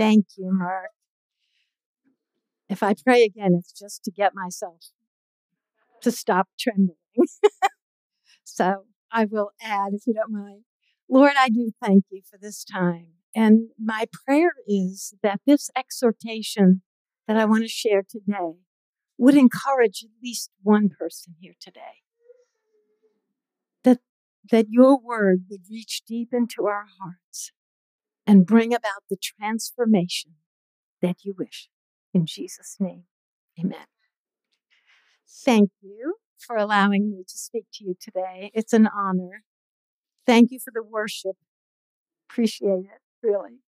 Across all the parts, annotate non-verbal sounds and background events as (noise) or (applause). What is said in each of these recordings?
Thank you, Mark. If I pray again, it's just to get myself to stop trembling. (laughs) so I will add, if you don't mind. Lord, I do thank you for this time. And my prayer is that this exhortation that I want to share today would encourage at least one person here today. That, that your word would reach deep into our hearts and bring about the transformation that you wish. In Jesus' name, amen. Thank you for allowing me to speak to you today. It's an honor. Thank you for the worship. Appreciate it, really.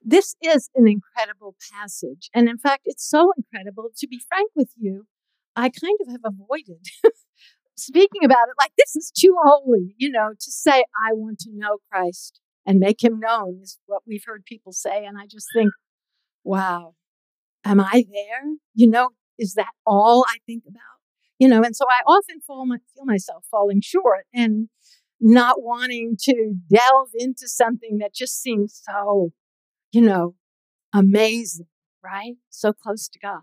This is an incredible passage. And in fact, it's so incredible. To be frank with you, I kind of have avoided (laughs) speaking about it like this is too holy, you know, to say, I want to know Christ and make him known is what we've heard people say. And I just think, wow, am I there? You know, is that all I think about? You know, and so I often fall, feel myself falling short and not wanting to delve into something that just seems so you know, amazing, right? So close to God.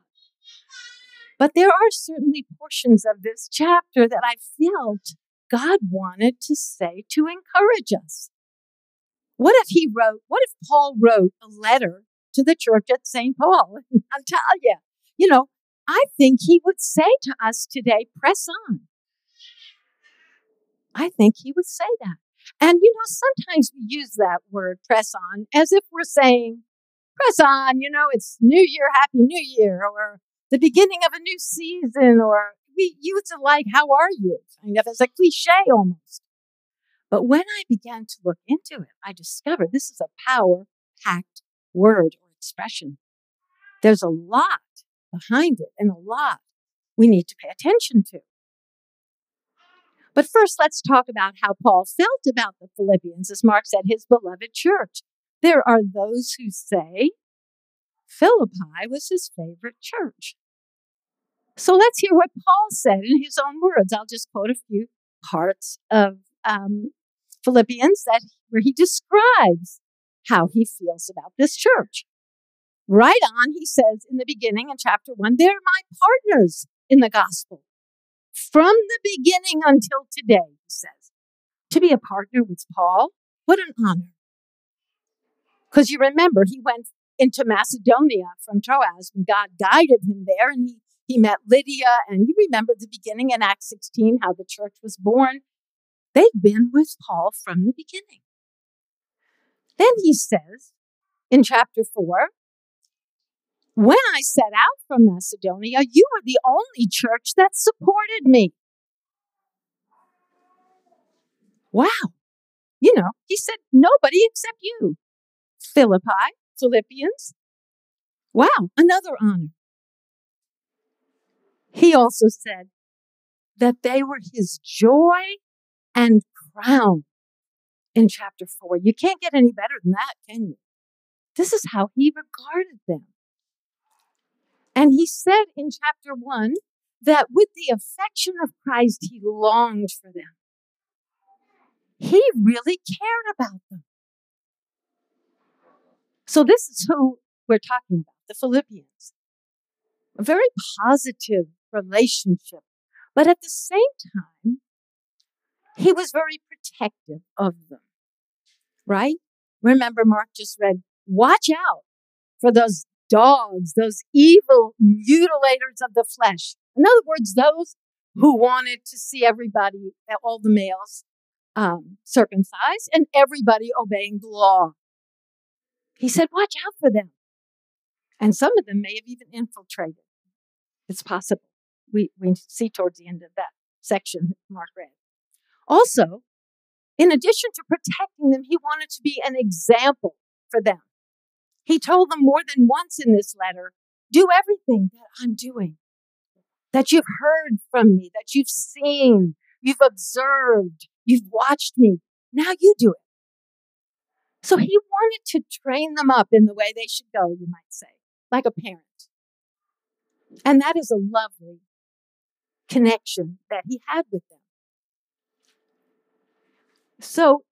But there are certainly portions of this chapter that I felt God wanted to say to encourage us. What if he wrote, what if Paul wrote a letter to the church at St. Paul in Antalya? You You know, I think he would say to us today, press on. I think he would say that. And you know, sometimes we use that word press on as if we're saying, press on, you know, it's New Year, Happy New Year, or the beginning of a new season, or we use it like, how are you? Kind of as a cliche almost. But when I began to look into it, I discovered this is a power packed word or expression. There's a lot behind it and a lot we need to pay attention to. But first, let's talk about how Paul felt about the Philippians, as Mark said, his beloved church. There are those who say Philippi was his favorite church. So let's hear what Paul said in his own words. I'll just quote a few parts of um, Philippians that where he describes how he feels about this church. Right on, he says in the beginning in chapter one, they're my partners in the gospel from the beginning until today, he says. To be a partner with Paul, what an honor. Because you remember, he went into Macedonia from Troas and God guided him there and he, he met Lydia. And you remember the beginning in Acts 16, how the church was born. They've been with Paul from the beginning. Then he says in chapter 4 when I set out from Macedonia, you were the only church that supported me. Wow. You know, he said, nobody except you. Philippi, Philippians. Wow, another honor. He also said that they were his joy and crown in chapter four. You can't get any better than that, can you? This is how he regarded them. And he said in chapter one that with the affection of Christ, he longed for them. He really cared about them. So this is who we're talking about, the Philippians. A very positive relationship. But at the same time, he was very protective of them. Right? Remember, Mark just read, watch out for those dogs, those evil mutilators of the flesh. In other words, those who wanted to see everybody, all the males, um, circumcised and everybody obeying the law. He said, watch out for them. And some of them may have even infiltrated. It's possible. We, we see towards the end of that section Mark read. Also, in addition to protecting them, he wanted to be an example for them. He told them more than once in this letter do everything that I'm doing, that you've heard from me, that you've seen, you've observed, you've watched me. Now you do it. So he wanted to train them up in the way they should go, you might say, like a parent. And that is a lovely connection that he had with them. So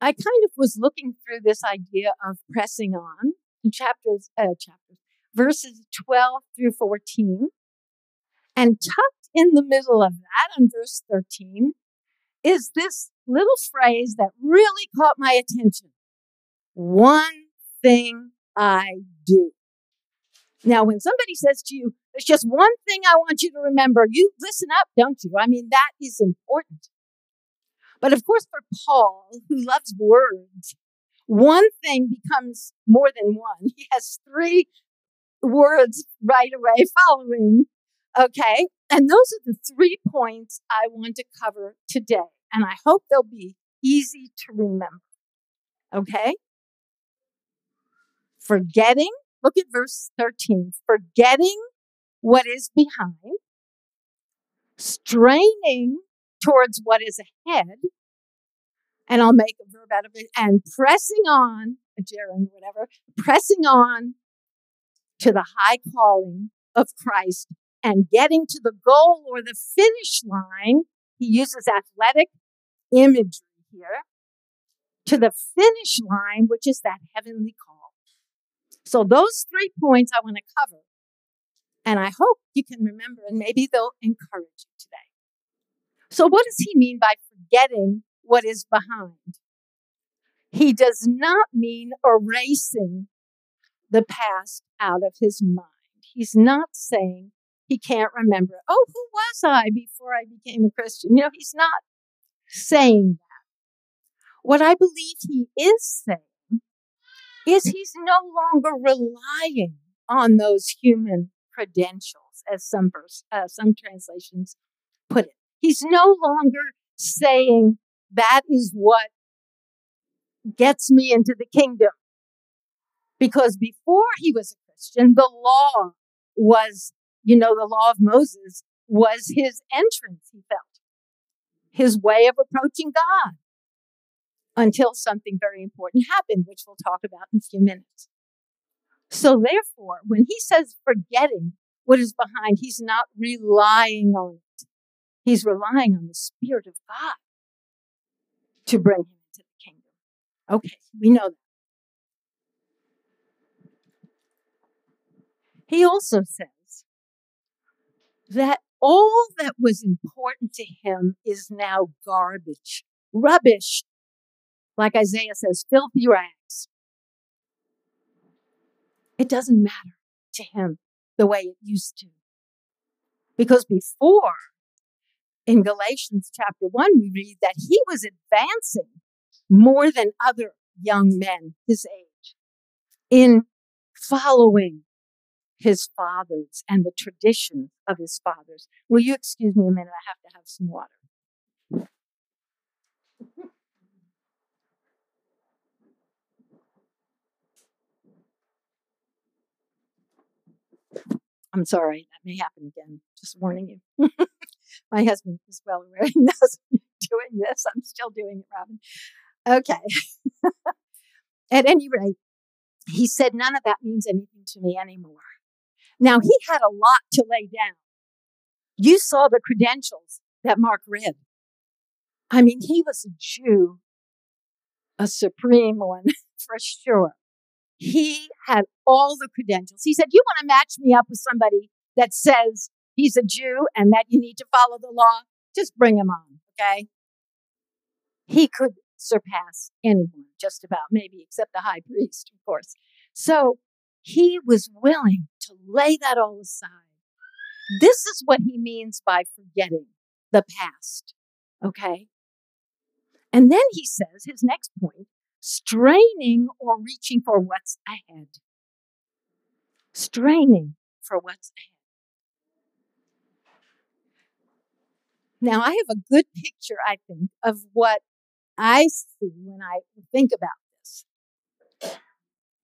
I kind of was looking through this idea of pressing on in chapters, uh, chapters, verses 12 through 14. And tucked in the middle of that, in verse 13, is this little phrase that really caught my attention. One thing I do. Now, when somebody says to you, there's just one thing I want you to remember, you listen up, don't you? I mean, that is important. But of course, for Paul, who loves words, one thing becomes more than one. He has three words right away following. Okay. And those are the three points I want to cover today. And I hope they'll be easy to remember. Okay. Forgetting, look at verse 13. Forgetting what is behind, straining towards what is ahead, and I'll make a verb out of it, and pressing on, a gerund, whatever, pressing on to the high calling of Christ and getting to the goal or the finish line. He uses athletic imagery here to the finish line, which is that heavenly call. So those three points I want to cover. And I hope you can remember and maybe they'll encourage you. So what does he mean by forgetting what is behind? He does not mean erasing the past out of his mind. He's not saying he can't remember, oh, who was I before I became a Christian? You know, he's not saying that. What I believe he is saying is he's no longer relying on those human credentials, as some uh, some translations put it. He's no longer saying that is what gets me into the kingdom. Because before he was a Christian, the law was, you know, the law of Moses was his entrance, he felt, his way of approaching God until something very important happened, which we'll talk about in a few minutes. So therefore, when he says forgetting what is behind, he's not relying on it. He's relying on the Spirit of God to bring him into the kingdom. Okay, we know that. He also says that all that was important to him is now garbage, rubbish. Like Isaiah says, filthy rags. It doesn't matter to him the way it used to. Because before, in Galatians chapter 1, we read that he was advancing more than other young men his age in following his fathers and the tradition of his fathers. Will you excuse me a minute? I have to have some water. I'm sorry, that may happen again. Just warning you. (laughs) My husband is well aware (laughs) he knows I'm doing this. I'm still doing it, Robin. Okay. (laughs) At any rate, he said, none of that means anything to me anymore. Now, he had a lot to lay down. You saw the credentials that Mark read. I mean, he was a Jew, a supreme one (laughs) for sure. He had all the credentials. He said, You want to match me up with somebody that says he's a Jew and that you need to follow the law? Just bring him on, okay? He could surpass anyone, just about, maybe, except the high (laughs) priest, of course. So he was willing to lay that all aside. This is what he means by forgetting the past. Okay. And then he says his next point straining or reaching for what's ahead. Straining for what's ahead. Now, I have a good (laughs) picture, I think, of what I see when I think about this.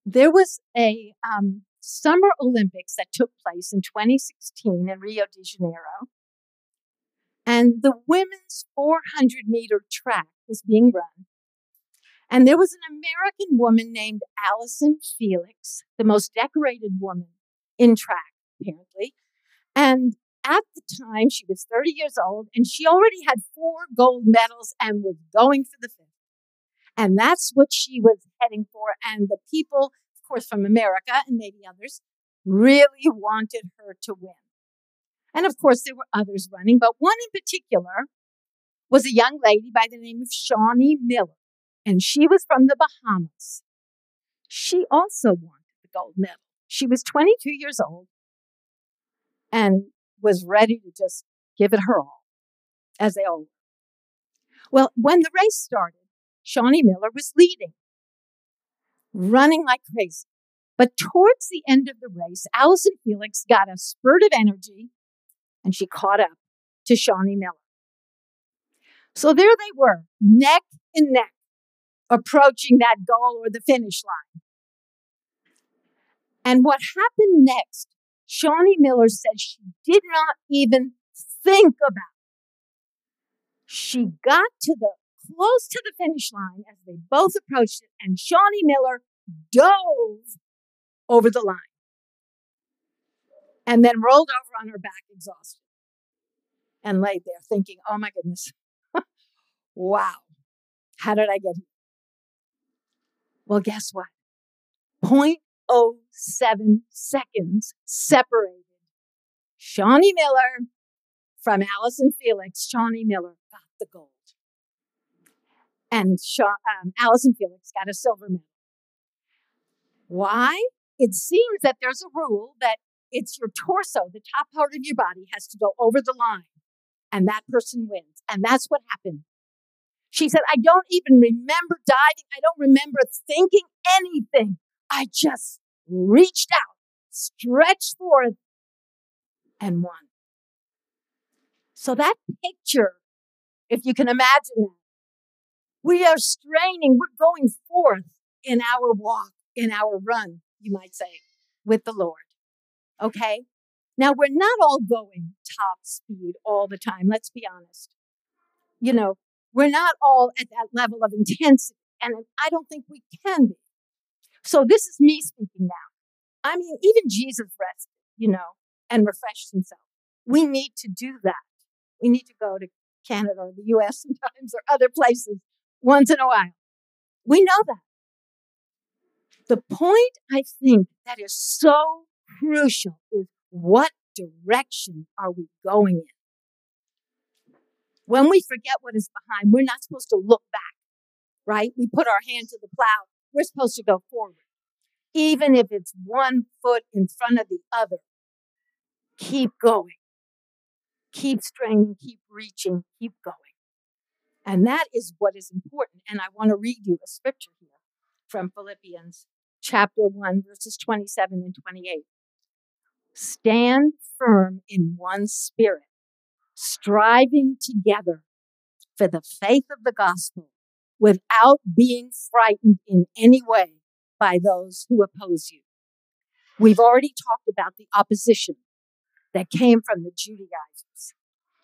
there was a um, Summer Olympics that took place in 2016 in Rio de Janeiro. And the women's 400 meter track was being run. And there was an American woman named Allyson Felix, the most decorated woman in track, apparently. And at the time, she was 30 years old and she already had four gold medals and was going for the fifth. And that's what she was heading for. And the people, of course, from America and maybe others, really wanted her to win. And of course, there were others running, but one in particular was a young lady by the name of Shaunae Miller, and she was from the Bahamas. She also wanted the gold medal. She was 22 years old and was ready to just give it her all, as they all were. Well, when the race started, Shaunae Miller was leading, running like crazy. But towards the end of the race, Allyson Felix got a spurt of energy and she caught up to Shaunae Miller. So there they were, neck and neck, approaching that goal or the finish line. And what happened next, Shaunae Miller said she did not even think about. She got to the close to the finish line as they both approached it, and Shaunae Miller dove over the line and then rolled over on her back exhausted and laid there thinking, oh my goodness, (laughs) wow, how did I get here? Well, guess what? 0.07 seconds separated Shaunae Miller from Allyson Felix. Shaunae Miller got the gold. And Shaw, um, Allyson Felix got a silver medal. Why? It seems that there's a rule that it's your torso, the top part of your body has to go over the line and that person wins. And that's what happened. She said, I don't even remember diving. I don't remember thinking anything. I just reached out, stretched forth, and won. So that picture, if you can imagine that, we are straining, we're going forth in our walk, in our run, you might say, with the Lord. Okay? Now, we're not all going top speed all the time, let's be honest. You know, we're not all at that level of intensity, and I don't think we can be. So, this is me speaking now. I mean, even Jesus rested, you know, and refreshed himself. We need to do that. We need to go to Canada or the US (laughs) sometimes or other places once in a while. We know that. The point I think that is so crucial is what direction are we going in? When we forget what is behind, we're not supposed to look back, right? We put our hand to the plow. We're supposed to go forward. Even if it's one foot in front of the other, keep going. Keep straining, keep reaching, keep going. And that is what is important. And I want to read you a scripture here from Philippians chapter 1, verses 27 and 28. Stand firm in one spirit, striving together for the faith of the gospel without being frightened in any way by those who oppose you. We've already talked about the opposition that came from the Judaizers.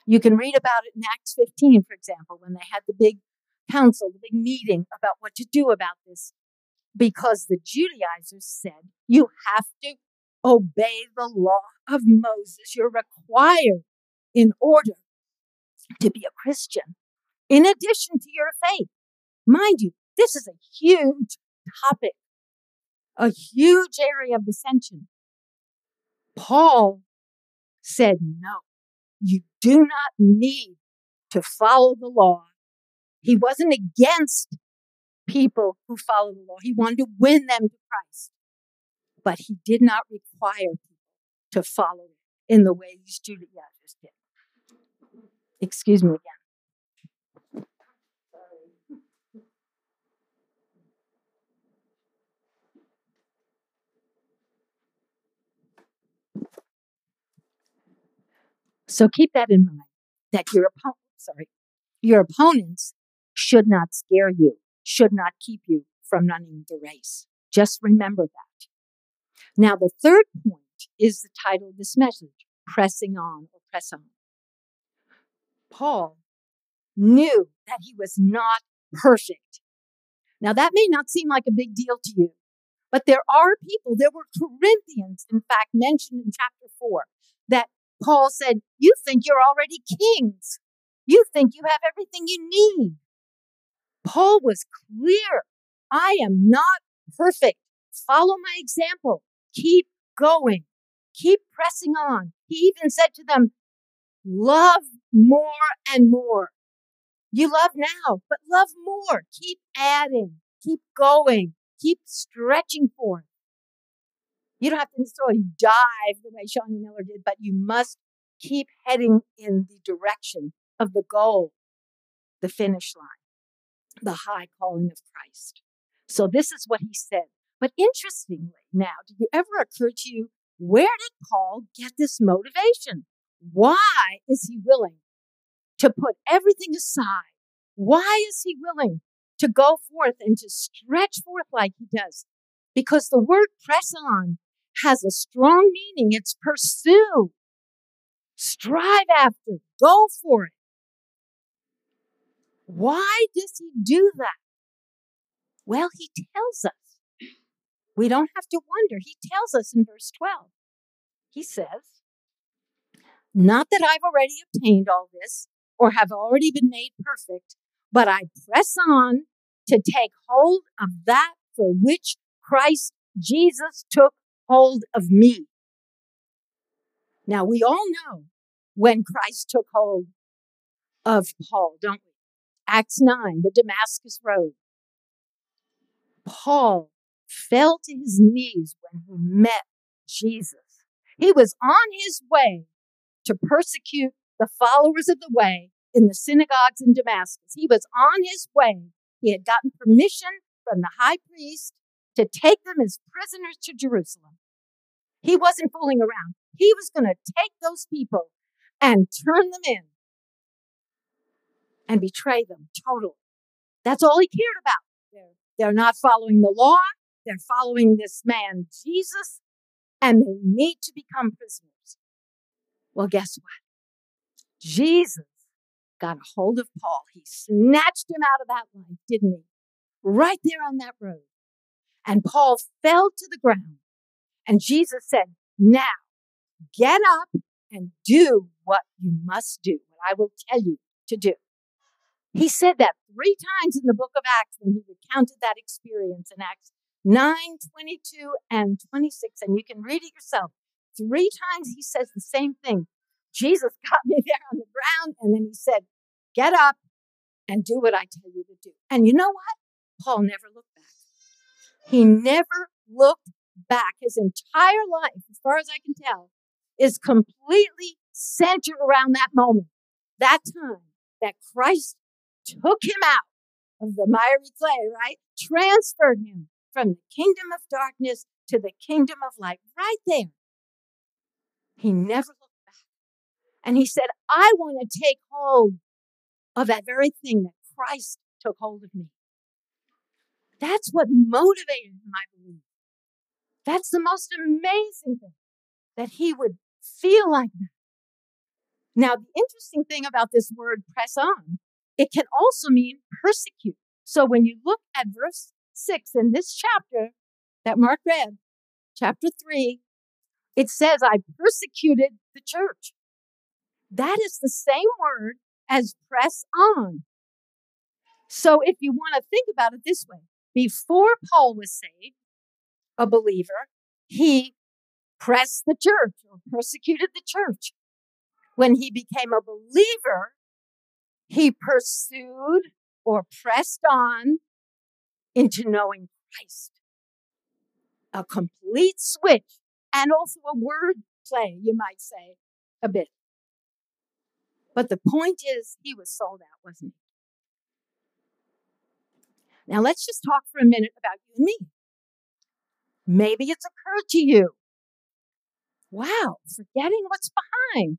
You can read about it in Acts 15, for example, when they had the big council, the big meeting about what to do about this, because the Judaizers said, you have to obey the law of Moses. You're required in order to be a Christian, in addition to your faith. Mind you, this is a huge topic, a huge area of dissension. Paul said, no, you do not need to follow the law. He wasn't against people who follow the law. He wanted to win them to Christ but he did not require people to follow it in the way these Judaizers did. Excuse me again. So keep that in mind that your opponent, sorry, your opponents should not scare you, should not keep you from running the race. Just remember that. Now, the third point is the title of this message Pressing On or Press On. Paul knew that he was not perfect. Now, that may not seem like a big deal to you, but there are people, there were Corinthians, in fact, mentioned in chapter 4, that Paul said, You think you're already kings. You think you have everything you need. Paul was clear. I am not perfect. Follow my example. Keep going. Keep pressing on. He even said to them, love more and more. You love now, but love more. Keep adding. Keep going. Keep stretching for it. You don't have to necessarily dive the way Shaunae Miller did, but you must keep heading in the direction of the goal, the finish line, the high calling of Christ. So this is what he said. But interestingly, now, did you ever occur to you where did Paul get this motivation? Why is he willing to put everything aside? Why is he willing to go forth and to stretch forth like he does? Because the word press on has a strong meaning. It's pursue, strive after, go for it. Why does he do that? Well, he tells us. We don't have to wonder. He tells us in verse 12. He says, Not that I've already obtained all this or have already been made perfect, but I press on to take hold of that for which Christ Jesus took hold of me. Now, we all know when Christ took hold of Paul, don't we? Acts 9, the Damascus Road. Paul fell to his knees when he met Jesus. He was on his way to persecute the followers of the way in the synagogues in Damascus. He was on his way. He had gotten permission from the high priest to take them as prisoners to Jerusalem. He wasn't fooling around. He was going to take those people and turn them in and betray them totally. That's all he cared about. They're, they're not following the law. They're following this man, Jesus, and they need to become prisoners. Well, guess what? Jesus got a hold of Paul. He snatched him out of that life, didn't he? Right there on that road. And Paul fell to the ground. And Jesus said, Now get up and do what you must do, what I will tell you to do. He said that three times in the book of Acts when he recounted that experience in Acts 9, 22, and 26. And you can read it yourself. Three times he says the same thing. Jesus (laughs) got me there on the ground, and then he said, Get up and do what I tell you to do. And you know what? Paul never looked back. He never looked back. His entire life, as far as I can tell, is completely centered around that moment, that time that Christ took him out of the miry clay, right? Transferred him from the kingdom of darkness to the kingdom of light, right there. He never looked back. And he said, I want to take hold of that very thing that Christ took hold of me. That's what motivated him, I believe. That's the most amazing thing that he would feel like that. Now, the interesting thing about this word press on, it can also mean persecute. So when you look at verse six in this chapter that Mark read, chapter three, it says, I persecuted the church. That is the same word as press on. So if you want to think about it this way, before Paul was saved, a believer, he pressed the church or persecuted the church. When he became a believer, he pursued or pressed on into knowing Christ. A complete switch and also a word play, you might say, a bit. But the point is, he was sold out, wasn't he? Now let's just talk for a minute about you and me. Maybe it's occurred to you. Wow, forgetting what's behind.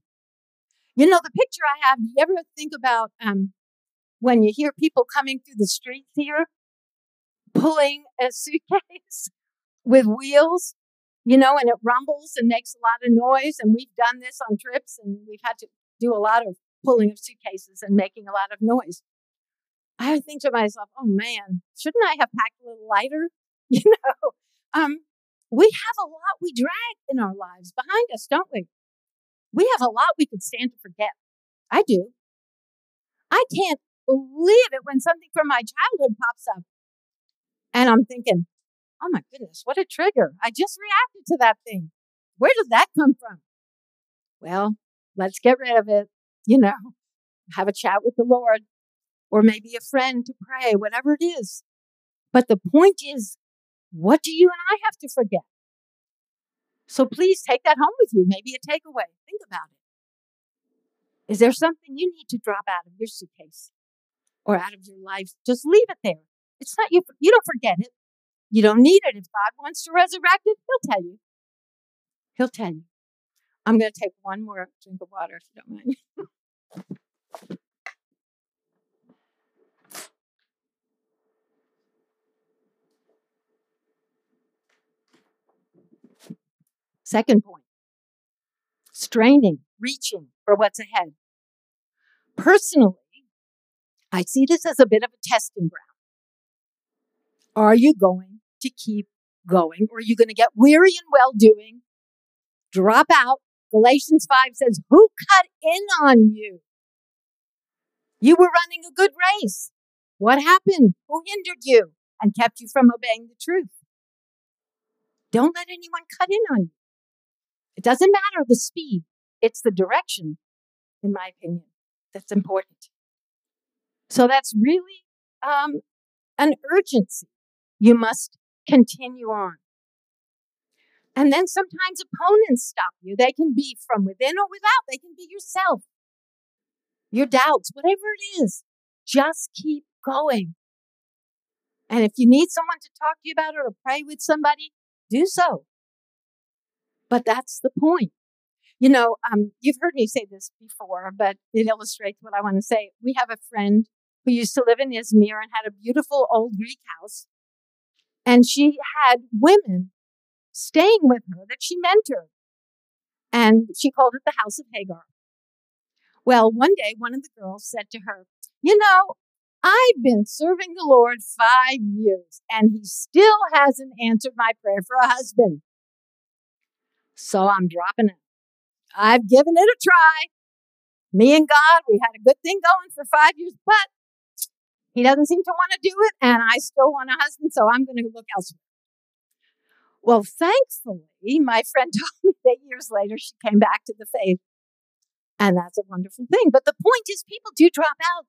You know, the picture I have, you ever think about um, when you hear people coming through the streets here pulling a suitcase (laughs) with wheels, you know, and it rumbles and makes a lot of noise. And we've done this on trips and we've had to do a lot of pulling of suitcases and making a lot of noise. I think to myself, oh man, shouldn't I have packed a little lighter? (laughs) You know, um, we have a lot we drag in our lives behind us, don't we? We have a lot we could stand to forget. I do. I can't believe it when something from my childhood pops up. And I'm thinking, oh my goodness, what a trigger. I just reacted to that thing. Where did that come from? Well, let's get rid of it. You know, have a chat with the Lord or maybe a friend to pray, whatever it is. But the point is, what do you and I have to forget? So please take that home with you, maybe a takeaway. Think about it. Is there something you need to drop out of your suitcase or out of your life? Just leave it there. It's not you. You don't forget it. You don't need it. If God wants to resurrect it, He'll tell you. He'll tell you. I'm going to take one more drink of water if you don't mind. (laughs) Second point straining, reaching for what's ahead. Personally, I see this as a bit of a testing ground. Are you going to keep going or are you going to get weary and well doing, drop out? Galatians 5 says, Who cut in on you? You were running a good race. What happened? Who hindered you and kept you from obeying the truth? Don't let anyone cut in on you. It doesn't matter the speed, it's the direction, in my opinion, that's important. So that's really um, an urgency. You must continue on. And then sometimes opponents stop you. They can be from within or without, they can be yourself, your doubts, whatever it is. Just keep going. And if you need someone to talk to you about it or pray with somebody, do so. But that's the point. You know, um, you've heard me say this before, but it illustrates what I want to say. We have a friend who used to live in Izmir and had a beautiful old Greek house. And she had women staying with her that she mentored. And she called it the House of Hagar. Well, one day, one of the girls said to her, You know, I've been serving the Lord five years and he still hasn't answered my prayer for a husband. So I'm dropping it. I've given it a try. Me and God, we had a good thing going for five years, but he doesn't seem to want to do it, and I still want a husband, so I'm going to look elsewhere. Well, thankfully, my friend (laughs) told me that years later she came back to the faith. And that's a wonderful thing. But the point is, people do drop out.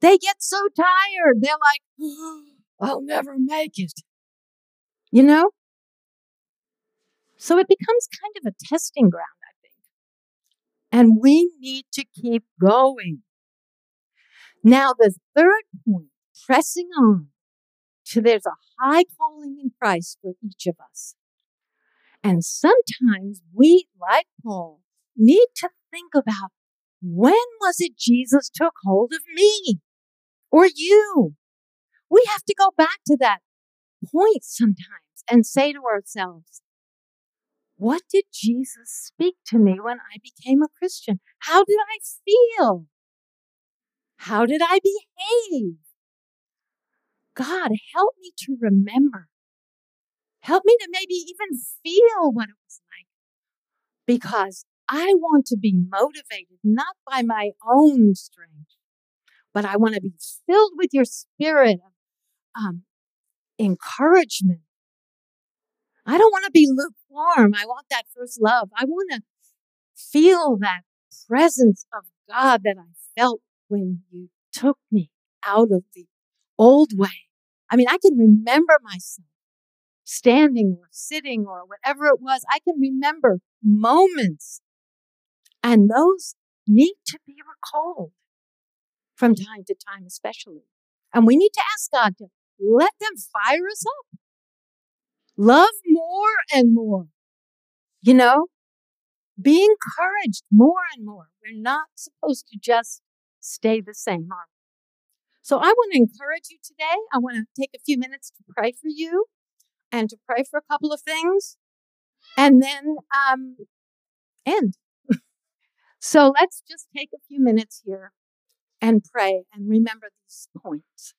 They get so tired. They're like, oh, (gasps) I'll never make it. You know? So it becomes kind of a testing ground, I think. And we need to keep going. Now, the third point, pressing on to there's a high calling in Christ for each of us. And sometimes we, like Paul, need to think about when was it Jesus took hold of me or you? We have to go back to that point sometimes and say to ourselves, what did Jesus speak to me when I became a Christian? How did I feel? How did I behave? God, help me to remember. Help me to maybe even feel what it was like. Because I want to be motivated not by my own strength, but I want to be filled with your spirit of um, encouragement. I don't want to be lukewarm. I want that first love. I want to feel that presence of God that I felt when you took me out of the old way I mean, I can remember myself standing or sitting or whatever it was. I can remember moments and those need to be recalled from time to time, especially. And we need to ask God to let them fire us up. Love more and more. You know, be encouraged more and more. We're not supposed to just stay the same, are we? So I want to encourage you today. I want to take a few minutes to pray for you and to pray for a couple of things and then um, end. (laughs) so let's just take a few minutes here and pray and remember these points.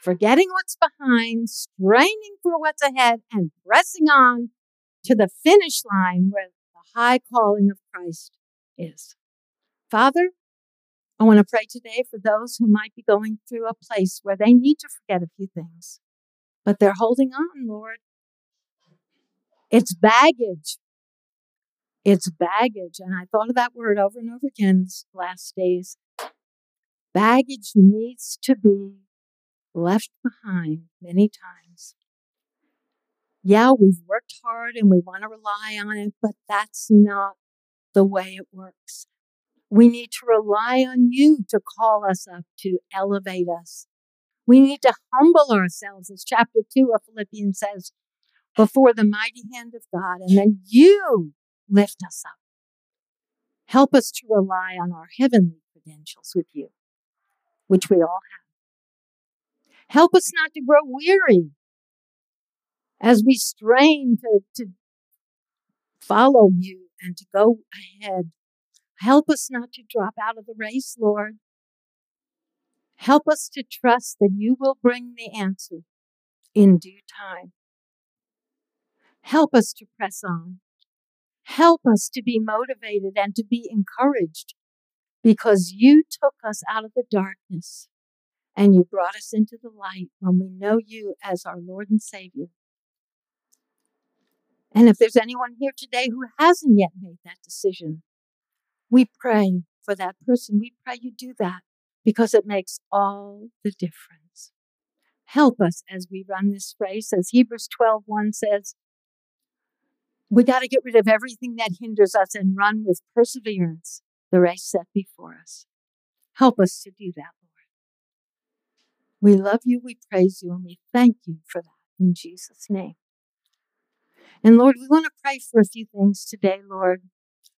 Forgetting what's behind, straining for what's ahead, and pressing on to the finish line where the high calling of Christ is. Father, I want to pray today for those who might be going through a place where they need to forget a few things, but they're holding on, Lord. It's baggage. It's baggage. And I thought of that word over and over again these last days. Baggage needs to be left behind many times. Yeah, we've worked hard and we want to rely on it, but that's not the way it works. We need to rely on you to call us up, to elevate us. We need to humble ourselves, as chapter 2 of Philippians says, before the mighty hand of God, and then you lift us up. Help us to rely on our heavenly credentials with you, which we all have. Help us not to grow weary as we strain to, to follow you and to go ahead. Help us not to drop out of the race, Lord. Help us to trust that you will bring the answer in due time. Help us to press on. Help us to be motivated and to be encouraged because you took us out of the darkness and you brought us into the light when we know you as our Lord and Savior. And if there's anyone here today who hasn't yet made that decision, we pray for that person. We pray you do that because it makes all the difference. Help us as we run this race. As Hebrews 12 1 says, we got to get rid of everything that hinders us and run with perseverance the race set before us. Help us to do that. We love you, we praise you, and we thank you for that in Jesus' name. And Lord, we want to pray for a few things today, Lord.